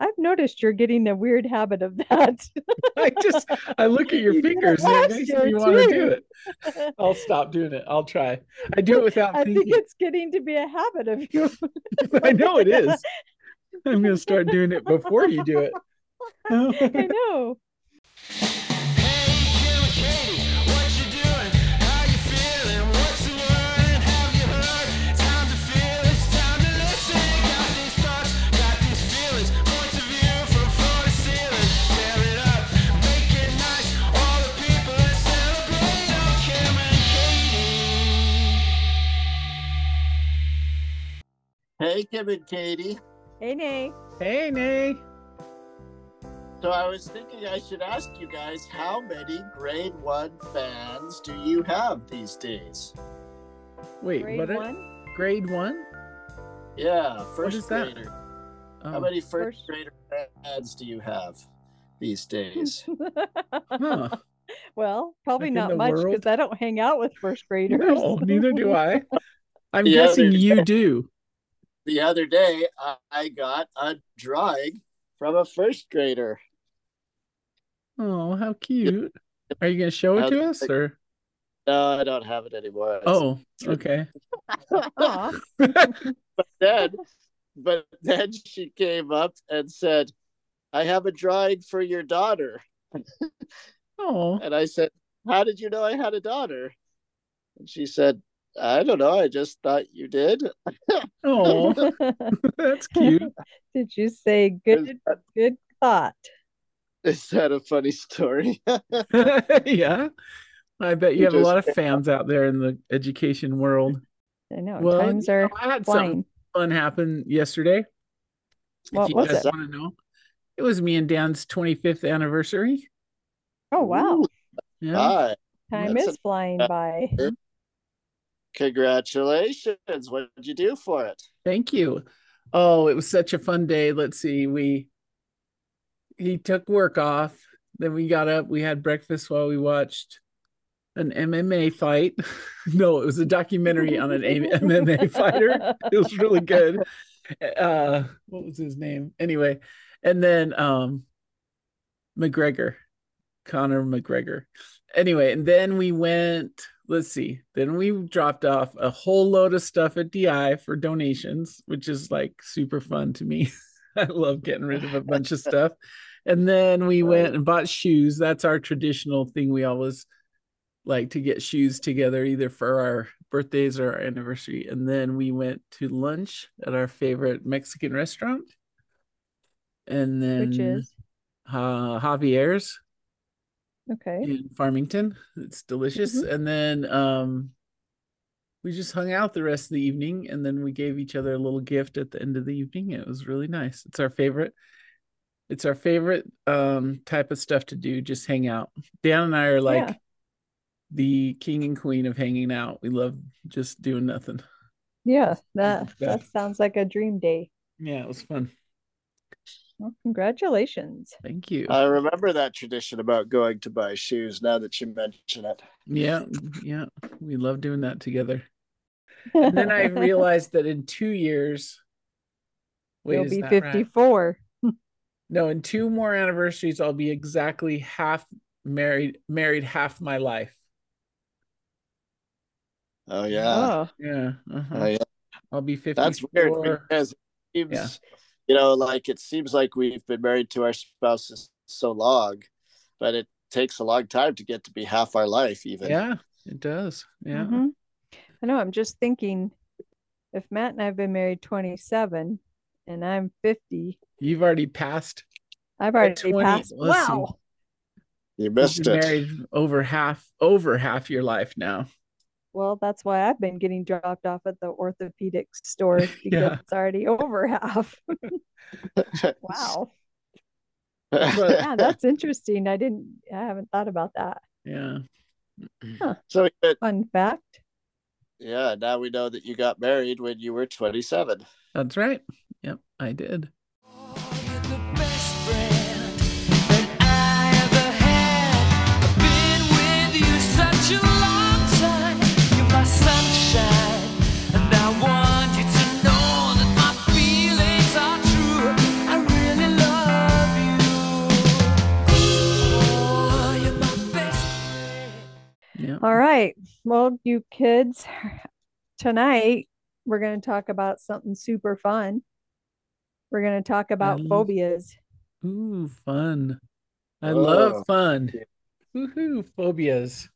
I've noticed you're getting a weird habit of that. I just I look at your You fingers and it makes me want to do it. I'll stop doing it. I'll try. I do it without I think it's getting to be a habit of you. I know it is. I'm gonna start doing it before you do it. I know. Hey, Kim and Katie. Hey, Nay. Hey, Nay. So I was thinking I should ask you guys how many grade one fans do you have these days? Wait, Grade what? are- one. Grade one? Yeah, first is that? grader. Oh, How many first, First- grader fans do you have these days? huh. well, probably Like not much because I don't hang out with first graders. No, neither do I. I'm The guessing you day- do. The other day, I, got a drawing from a first grader. Oh, how cute. Are you gonna show it to us or? No, I don't have it anymore. Oh, okay. But then, but then she came up and said, "I have a drawing for your daughter." Oh, And I said, How did you know I had a daughter? And she said, I don't know. I just thought you did. oh, that's cute. Did you say Is good that, good thought? is that a funny story? yeah. I bet you You have a lot of fans out there in the education world. I know Well, times you are know, I had something flying. fun happen yesterday. What if you was guys it? want to know, it was me and Dan's 25th anniversary. Oh wow, Ooh, Yeah. Hi. time that's is a- flying by. Congratulations. What did you do for it? Thank you. Oh, it was such a fun day. Let's see. We he took work off. Then we got up. We had breakfast while we watched an MMA fight. no, it was a documentary on an MMA fighter. It was really good. Uh, what was his name? Anyway, and then um, McGregor, Conor McGregor. Anyway, and then we went. Let's see. Then we dropped off a whole load of stuff at DI for donations, which is like super fun to me. I love getting rid of a bunch of stuff. And then we went and bought shoes. That's our traditional thing. We always like to get shoes together, either for our birthdays or our anniversary. And then we went to lunch at our favorite Mexican restaurant. And then Which is uh, Javier's okay. in Farmington. It's delicious. And then um we just hung out the rest of the evening and then we gave each other a little gift at the end of the evening. It was really nice. It's our favorite. It's our favorite um type of stuff to do, just hang out. Dan and I are like Yeah. the king and queen of hanging out. We love just doing nothing. Yeah, that Yeah. that sounds like a dream day. Yeah, it was fun. Well, congratulations. Thank you. I remember that tradition about going to buy shoes now that you mention it. yeah, yeah. We love doing that together. And then I realized that in two years, wait, You'll be that right? 54. No, in two more anniversaries, I'll be exactly half married, married half my life. Oh, yeah. Oh, Yeah. uh-huh. Oh, yeah. I'll be 54. That's weird because it seems, Yeah. You know, like it seems like we've been married to our spouses so long, but it takes a long time to get to be half our life, even. Yeah, it does. Yeah. mhm. I know. I'm just thinking if Matt and I have been married 27 and I'm 50, You've already passed. I've already 20 passed. let's. Wow. You You've missed been it. married over half, over half your life now. Well, that's why I've been getting dropped off at the orthopedic store because Yeah. it's already over half. Wow. But- Yeah, that's interesting. I didn't, I haven't thought about that. Yeah. so, uh, Fun fact. yeah, now we know that you got married when you were 27. That's right. Yep, I did. Sunshine, right. Well, you kids, tonight we're going to talk about something super fun. We're going to talk about love- phobias. Ooh, fun. I Oh. love fun. Woohoo, phobias.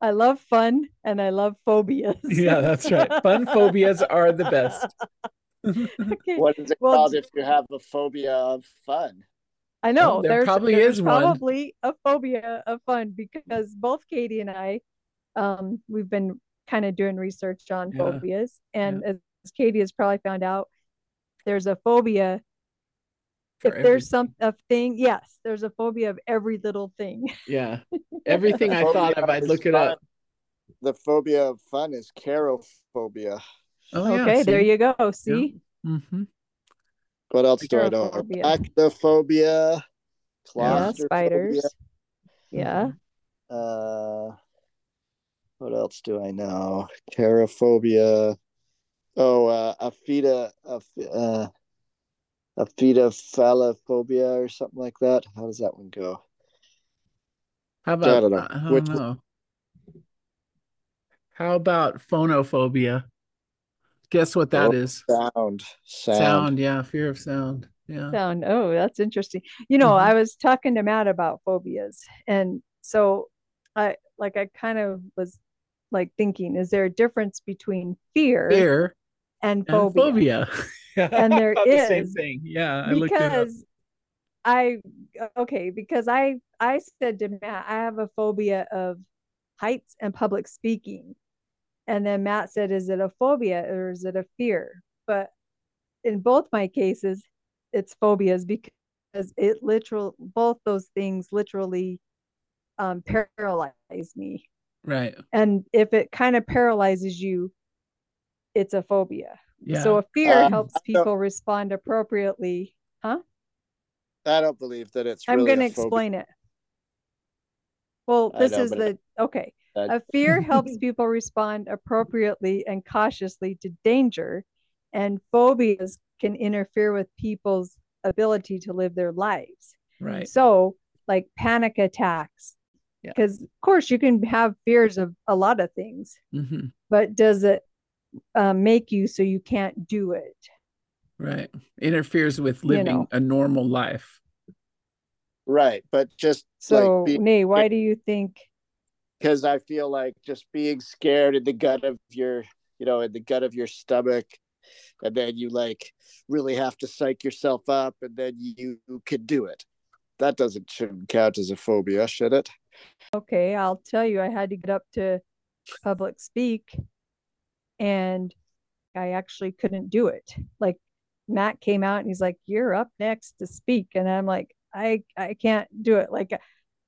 I love fun and I love phobias. Yeah, that's right. Fun phobias are the best. Okay. What is it Well, called if you have a phobia of fun? I know Oh, there there's probably there's is one. probably a phobia of fun because both Katie and I, um, we've been kind of doing research on Yeah. phobias, and as Katie has probably found out, there's a phobia. For if there's some a thing, yes, there's a phobia of every little thing. Yeah. Everything I thought of, I'd is look it up. The phobia of fun is cherophobia. Oh, yeah. okay, there you go. See, Mm-hmm. What else do I know? Agoraphobia. Arachnophobia, yeah, spiders. Yeah, Uh, what else do I know? Cherophobia. Oh, uh, aphida, aph- uh, aphidophalophobia or something like that. How does that one go? How about, don't know. I don't Which- know. How about phonophobia? Guess what that Oh, is? Sound, sound. Sound. Yeah. Fear of sound. Yeah. sound. Oh, that's interesting. You know, Mhm. I was talking to Matt about phobias, and so I like I kind of was like thinking, is there a difference between fear, Fear and and phobia? phobia. And there is the same thing. Yeah. I looked it up. because I okay because I I said to Matt I have a phobia of heights and public speaking, and then Matt said, "Is it a phobia or is it a fear?" But in both my cases, it's phobias because it literal both those things literally um, paralyze me, Right. and if it kind of paralyzes you, it's a phobia. Yeah. So a fear Um, helps people respond appropriately. Huh? I don't believe that it's. I'm really going to explain it. Well, this know, is the okay. I- A fear helps people respond appropriately and cautiously to danger, and phobias can interfere with people's ability to live their lives. right. So, like panic attacks, Yeah. because of course you can have fears of a lot of things, hmm but does it um, make you so you can't do it? Right. Interferes with You living know. a normal life. Right, but just So, like be, Nay, why do you think? because I feel like just being scared in the gut of your, you know, in the gut of your stomach, and then you like really have to psych yourself up, and then you could do it. That doesn't shouldn't count as a phobia, should it? Okay, I'll tell you, I had to get up to public speak and I actually couldn't do it. Like Matt came out and he's like, "You're up next to speak." And I'm like, "I I can't do it. Like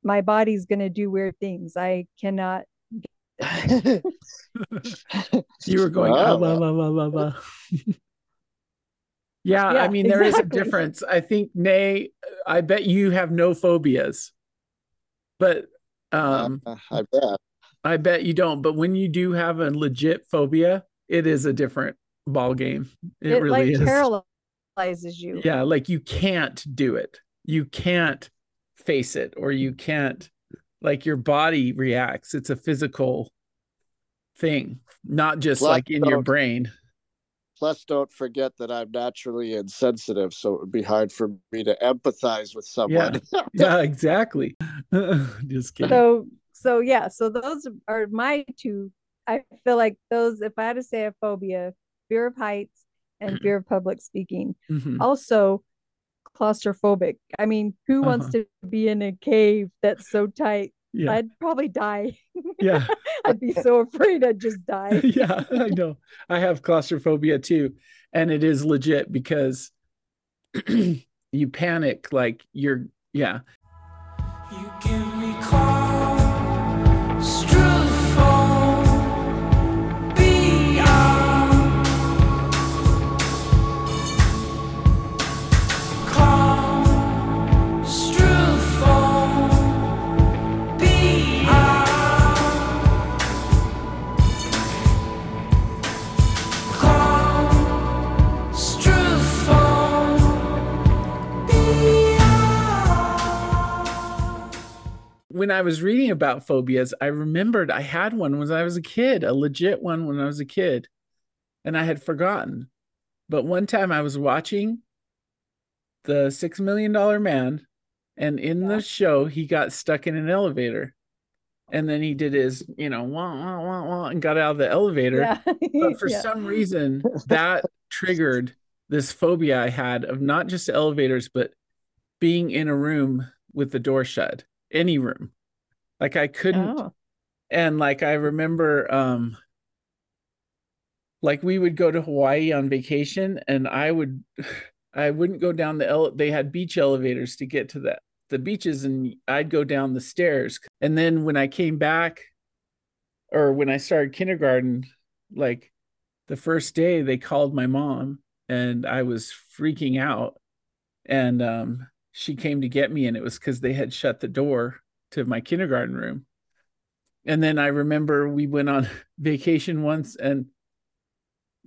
my body's going to do weird things. I cannot You were going, Wow. ah, la, la, la, la, la. yeah, I Yeah, mean, there is a difference. I think, Nay, I bet you have no phobias, but um, Uh, I bet. I bet you don't. But when you do have a legit phobia, it is a different ball game. It, it, really like is. paralyzes you." Yeah, like you can't do it. You can't face it, or you can't, like your body reacts. It's a physical thing, not just Plus, like in your brain. Plus, don't forget that I'm naturally insensitive, so it would be hard for me to empathize with someone. Yeah, exactly. just kidding. So so yeah, so those are my two. I feel like those if I had to say a phobia, fear of heights and fear of public speaking. Mhm. Also claustrophobic. I mean, who wants Uh-huh. to be in a cave that's so tight? Yeah, I'd probably die. yeah, I'd be so afraid I'd just die. yeah. I know. I have claustrophobia too, and it is legit because you panic like you're. Yeah, when I was reading about phobias, I remembered I had one when I was a kid, a legit one when I was a kid, and I had forgotten. But one time I was watching the Six Million Dollar Man, and in Yeah. the show, he got stuck in an elevator. And then he did his, you know, wah, wah, wah, wah, and got out of the elevator. Yeah. But for Yeah. some reason, that triggered this phobia I had of not just elevators, but being in a room with the door shut, any room. Like I couldn't, Oh. and like I remember, um, like we would go to Hawaii on vacation, and I would, I wouldn't go down the ele- they had beach elevators to get to the the beaches, and I'd go down the stairs. And then when I came back, or when I started kindergarten, like the first day they called my mom and I was freaking out and um she came to get me and it was cuz they had shut the door to my kindergarten room. And then I remember we went on vacation once and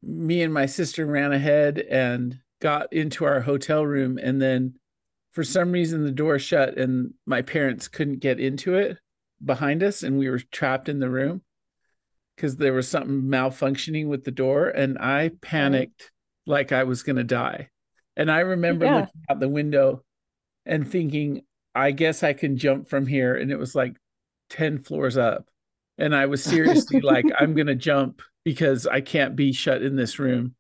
me and my sister ran ahead and got into our hotel room and then for some reason the door shut and my parents couldn't get into it behind us and we were trapped in the room because there was something malfunctioning with the door and I oh. panicked like I was going to die. And I remember Yeah. looking out the window and thinking, I guess I can jump from here. And it was like 10 floors up. And I was seriously like, I'm going to jump because I can't be shut in this room.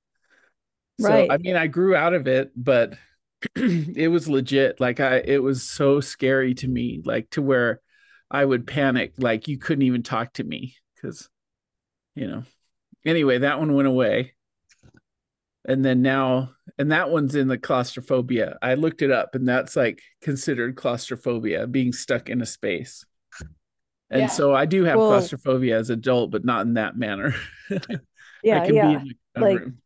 So, Right. I mean, I grew out of it, but it was legit. Like, I, it was so scary to me, like, to where I would panic, like, you couldn't even talk to me because, you know, anyway, that one went away. And then now, and that one's in the claustrophobia. I looked it up and that's like considered claustrophobia, being stuck in a space. And Yeah. so I do have Well- claustrophobia as adult, but not in that manner. Yeah. I can yeah. be in a like- room.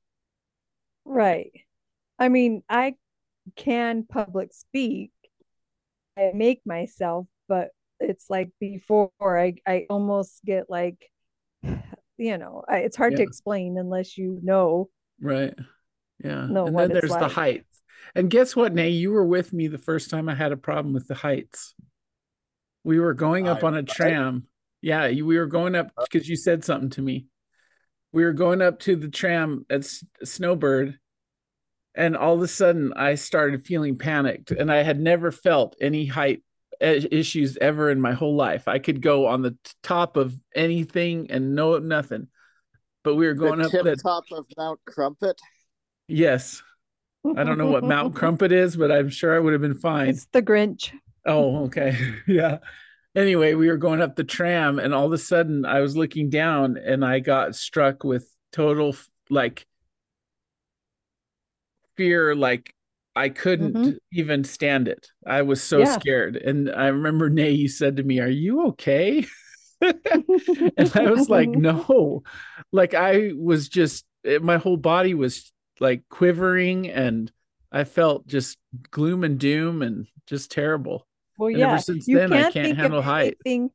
Right. I mean, I can public speak. I make myself, but it's like before I I almost get like you know, I, it's hard to explain unless you know. Right. Yeah. know and then it's there's the heights. And guess what, Nay? You were with me the first time I had a problem with the heights. We were going up I- on a tram. Yeah, you, we were going up because you said something to me. We were going up to the tram at S- Snowbird, and all of a sudden I started feeling panicked, and I had never felt any height eh, issues ever in my whole life. I could go on the t- top of anything and know nothing. But we were going the up the top of Mount Crumpit. yes. I don't know what Mount Crumpit is, but I'm sure I would have been fine. It's the Grinch. Oh, okay. yeah. Anyway, we were going up the tram and all of a sudden I was looking down and I got struck with total like fear like I couldn't Mhm. even stand it. I was so Yeah. scared. And I remember Nay you said to me, "Are you okay?" and I was like, mm-hmm. "No." Like I was just it, my whole body was like quivering and I felt just gloom and doom and just terrible. Well, And yeah. ever since you then, I can't can't think handle of height. anything.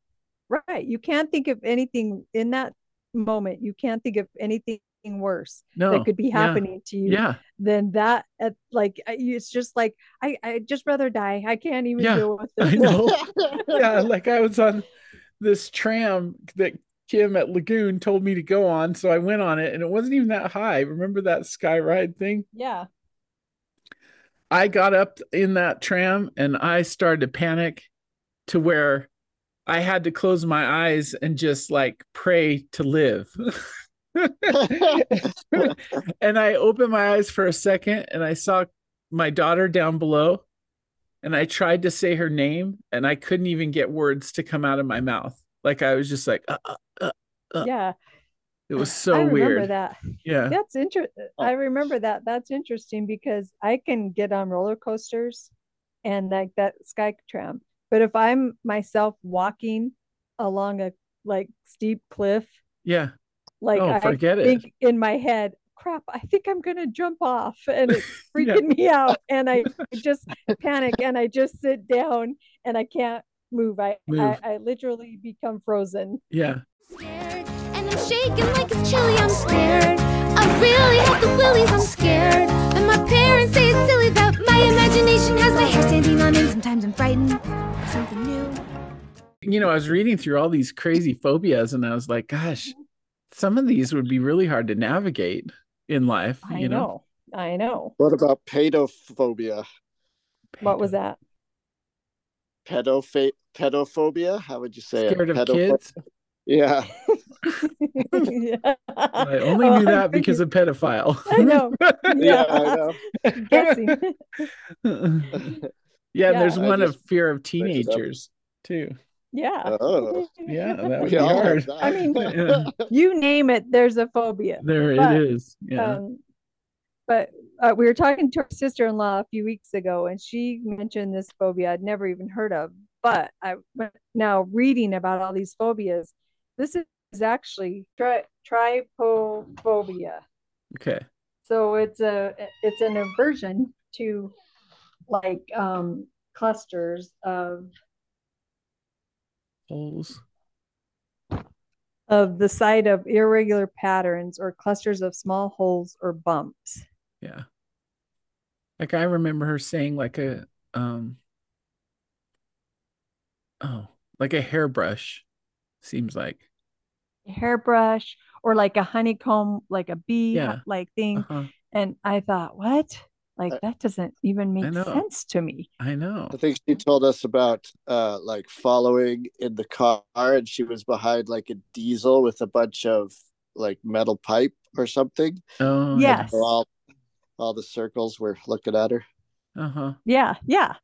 Right. You can't think of anything in that moment. You can't think of anything worse No. that could be yeah, happening to you Yeah. than that. At, like it's just like I I just rather die. I can't even Yeah, deal with I know. yeah, like I was on this tram that Kim at Lagoon told me to go on, so I went on it, and it wasn't even that high. Remember that sky ride thing? Yeah. I got up in that tram and I started to panic to where I had to close my eyes and just like pray to live. and I opened my eyes for a second and I saw my daughter down below and I tried to say her name and I couldn't even get words to come out of my mouth. Like I was just like, uh, uh, Uh, yeah. it was so I remember weird. that. Yeah. That's interesting. I remember that. That's interesting because I can get on roller coasters and like that sky tram. But if I'm myself walking along a like steep cliff, Yeah. like Oh, I forget it. think in my head, crap, I think I'm gonna jump off and it's Yeah. freaking me out. And I just panic and I just sit down and I can't move. I, Move. I, I literally become frozen. Yeah. scared and I'm shaking like it's chilly. I'm scared. I really have the willies. I'm scared. But my parents say it's silly that my imagination has my hair standing on end. Sometimes I'm frightened of something new. you know, I was reading through all these crazy phobias and I was like, gosh, some of these would be really hard to navigate in life. I you know. I know. What about pedophobia? What was that? Pedopha- pedophobia? How would you say Scared it? of kids? Yeah. yeah. I only Oh, knew I'm that because of pedophile. I know. Yeah, I know. Guessing. yeah, and there's I one of fear of looked it up. teenagers too. Yeah. Oh. Yeah, that would We be all hard. I mean, Yeah. You name it, there's a phobia. There But, it is. Yeah. Um, but uh, we were talking to our sister-in-law a few weeks ago, and she mentioned this phobia I'd never even heard of. But I went- now reading about all these phobias. This is actually tri- trypophobia. okay. So it's a it's an aversion to like um clusters of Holes. of the site of irregular patterns or clusters of small holes or bumps. Yeah. Like I remember her saying like a um oh, like a hairbrush seems like. hairbrush or like a honeycomb, like a bee Yeah. like thing. Uh-huh. And I thought, what? Like I- that doesn't even make sense to me. I know. I think she told us about uh like following in the car and she was behind like a diesel with a bunch of like metal pipe or something. Oh Yes. All all the circles were looking at her. Uh-huh. Yeah, yeah,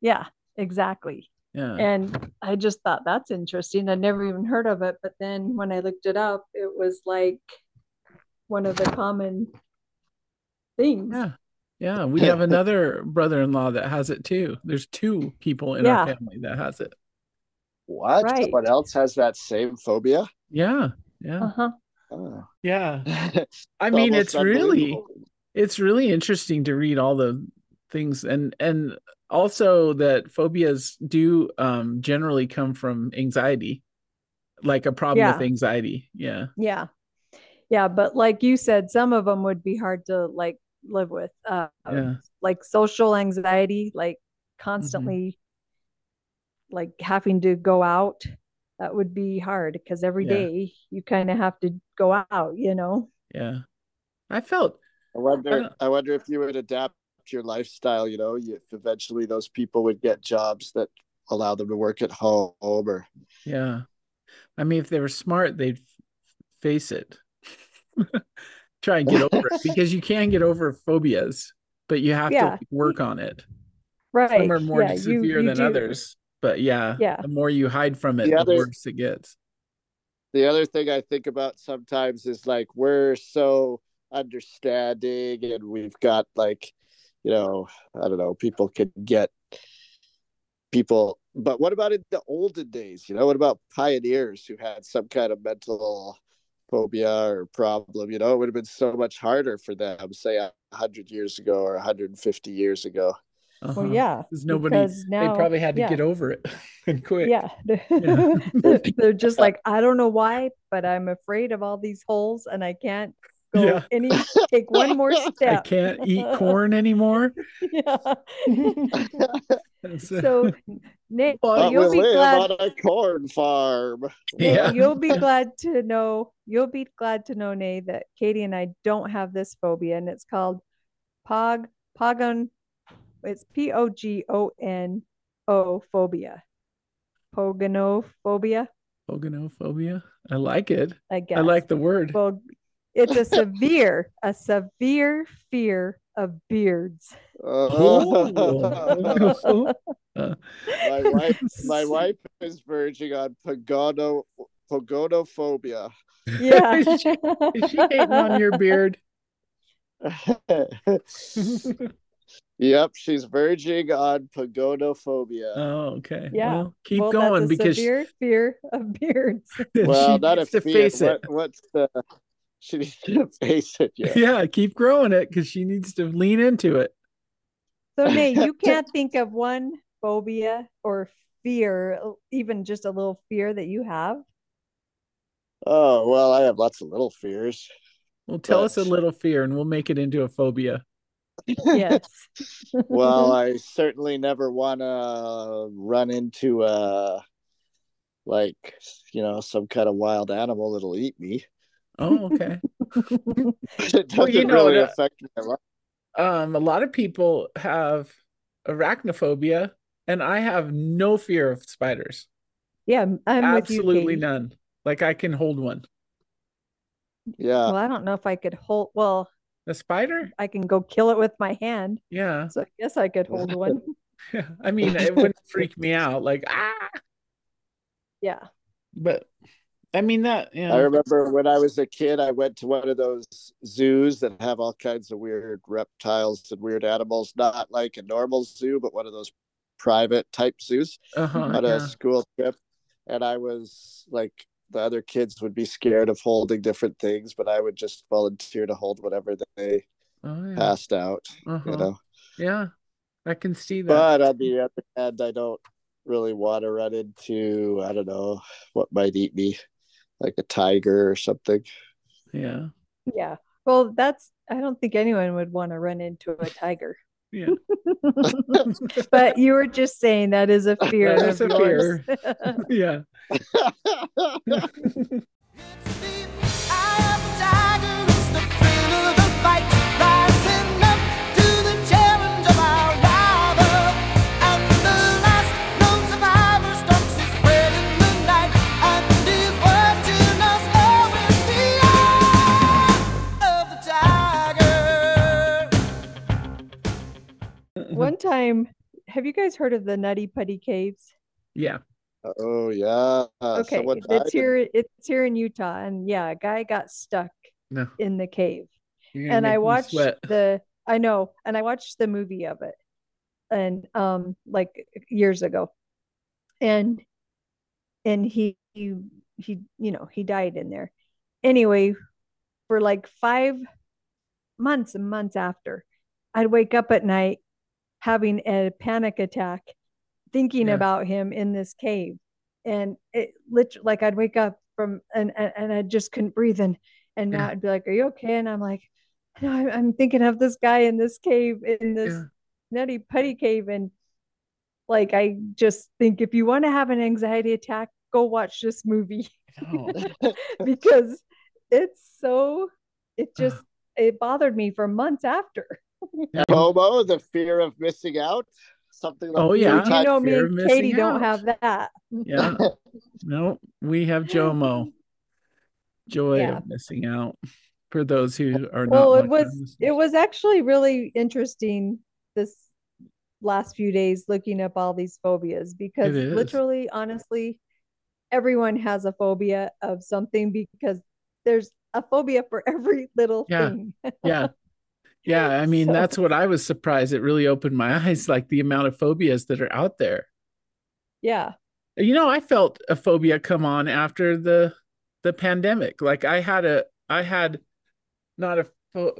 yeah, exactly. Yeah. And I just thought that's interesting. I'd never even heard of it. But then when I looked it up, it was like one of the common things. Yeah. Yeah. We have another brother-in-law that has it too. There's two people in our family that has it. What? Right. Someone else has that same phobia? Yeah. Yeah. Uh-huh. Oh. Yeah. I mean, it's really it's really interesting to read all the things and and also that phobias do um generally come from anxiety like a problem with anxiety yeah Yeah. Yeah. But like you said, some of them would be hard to like live with. Uh, Yeah. Like social anxiety, like Mm-hmm. constantly like having to go out. That would be hard because every Yeah. day you kind of have to go out, you know? yeah i felt I wonder. don't- I wonder if you would adapt your lifestyle. You know, if eventually those people would get jobs that allow them to work at home, or yeah i mean if they were smart they'd face it try and get over it because you can get over phobias but you have Yeah. to work on it Right. some are more yeah, severe you than do. others but yeah Yeah. the more you hide from it The the worse it gets the other thing I think about sometimes is like we're so understanding, and we've got like, you know, I don't know, people can get people. But what about in the olden days? You know, what about pioneers who had some kind of mental phobia or problem? You know, it would have been so much harder for them, say a hundred years ago or 150 years ago. Uh-huh. Well, yeah. because nobody because they probably had to yeah. get over it and quit Yeah. Yeah. they're, they're just like, I don't know why, but I'm afraid of all these holes and I can't go Yeah. any take one more step. i can't eat corn anymore yeah. So Nate, Well, But you'll we be live glad on a corn farm. Nate, Yeah. you'll be glad to know you'll be glad to know, Nay, that Katie and I don't have this phobia and it's called pog pogon it's P O G O N O phobia. Pogonophobia, Pogonophobia. I like it. I guess. I like the word. Well, it's a severe, a severe fear of beards. Oh. My wife my wife is verging on pagono pogonophobia Yeah. Is she- is she hating on your beard? yep she's verging on pogonophobia Oh, okay. Yeah. Well, keep well, going because severe fear of beards. well she not a needs to fear face it. what's the she needs to face it yeah Yeah, keep growing it because she needs to lean into it. So, Nate, you can't think of one phobia or fear, even just a little fear that you have. oh well i have lots of little fears Well, tell us a little fear and we'll make it into a phobia. Yes. well i certainly never want to run into a like you know some kind of wild animal that'll eat me. Oh, okay. it doesn't Well, you know, really the- affect my life. um, a lot of people have arachnophobia, and I have no fear of spiders. Yeah, I'm Absolutely with you. None. Like I can hold one. Yeah, Well, I don't know if I could hold. Well, A spider? I can go kill it with my hand, Yeah. so I guess I could hold one. I mean, it wouldn't freak me out. Like ah, Yeah. but I mean that. Yeah. I remember when I was a kid, I went to one of those zoos that have all kinds of weird reptiles and weird animals. Not like a normal zoo, but one of those private type zoos. Uh-huh, on yeah. a school trip and I was like the other kids would be scared of holding different things, but I would just volunteer to hold whatever they Oh, yeah. passed out, Uh-huh. you know. Yeah. I can see that. But on the other hand, I don't really want to run into I don't know what might eat me, like a tiger or something. yeah. Yeah. Well, that's, I don't think anyone would want to run into a tiger. Yeah. But you were just saying that is a fear That of a yours. yeah. One time, have you guys heard of the Nutty Putty Caves? Yeah. oh yeah. Okay, Someone it's in- here. It's here in Utah, and yeah, a guy got stuck No. in the cave. And I watched sweat. the I know, and I watched the movie of it, and um, like years ago, and and he he he you know he died in there. Anyway, for like five months and months after, I'd wake up at night having a panic attack, thinking Yeah. about him in this cave, and it literally like I'd wake up from and and, and I just couldn't breathe and and Yeah. Matt would be like, "Are you okay?" And I'm like, "No, I'm, I'm thinking of this guy in this cave in this Yeah. nutty putty cave." And like, I just think if you want to have an anxiety attack, go watch this movie oh. because it's so. It uh-huh. just it bothered me for months after. FOMO, the fear of missing out. Something like Oh, yeah. You know, me and Katie missing don't out. have that. Yeah. No, we have JOMO. Joy Yeah. of missing out. For those who are not well it was it was actually really interesting this last few days looking up all these phobias because literally honestly everyone has a phobia of something because there's a phobia for every little Yeah. thing yeah yeah i mean So- that's what i was surprised. It really opened my eyes like the amount of phobias that are out there. Yeah. You know i felt a phobia come on after the the pandemic. Like i had a i had not a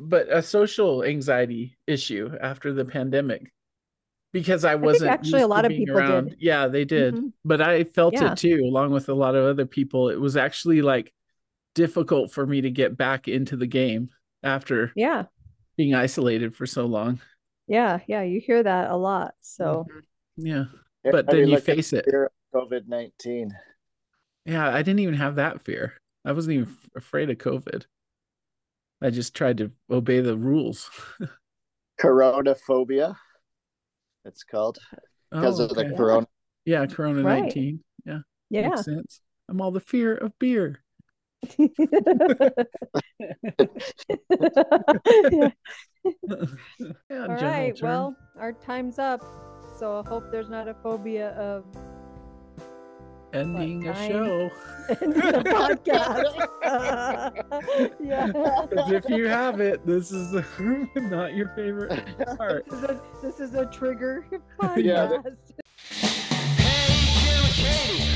but a social anxiety issue after the pandemic because i wasn't actually a lot of people did. yeah they did. Mhm. but i felt Yeah. it too along with a lot of other people. It was actually like difficult for me to get back into the game after yeah being isolated for so long. Yeah yeah you hear that a lot so. Mm-hmm. Yeah but Everybody then you face it. COVID nineteen. yeah i didn't even have that fear. I wasn't even afraid of covid. I just tried to obey the rules. Coronaphobia. It's called. Oh, because Oh, of the corona. yeah corona Right. 19 yeah yeah. makes sense. I'm all the fear of beer yeah yeah All general right. term. Well, our time's up. So I hope there's not a phobia of ending a time? show ending the podcast. yeah. 'Cause if you have it this is not your favorite part This is a this is a trigger Yeah. podcast. Hey, Jim and Katie,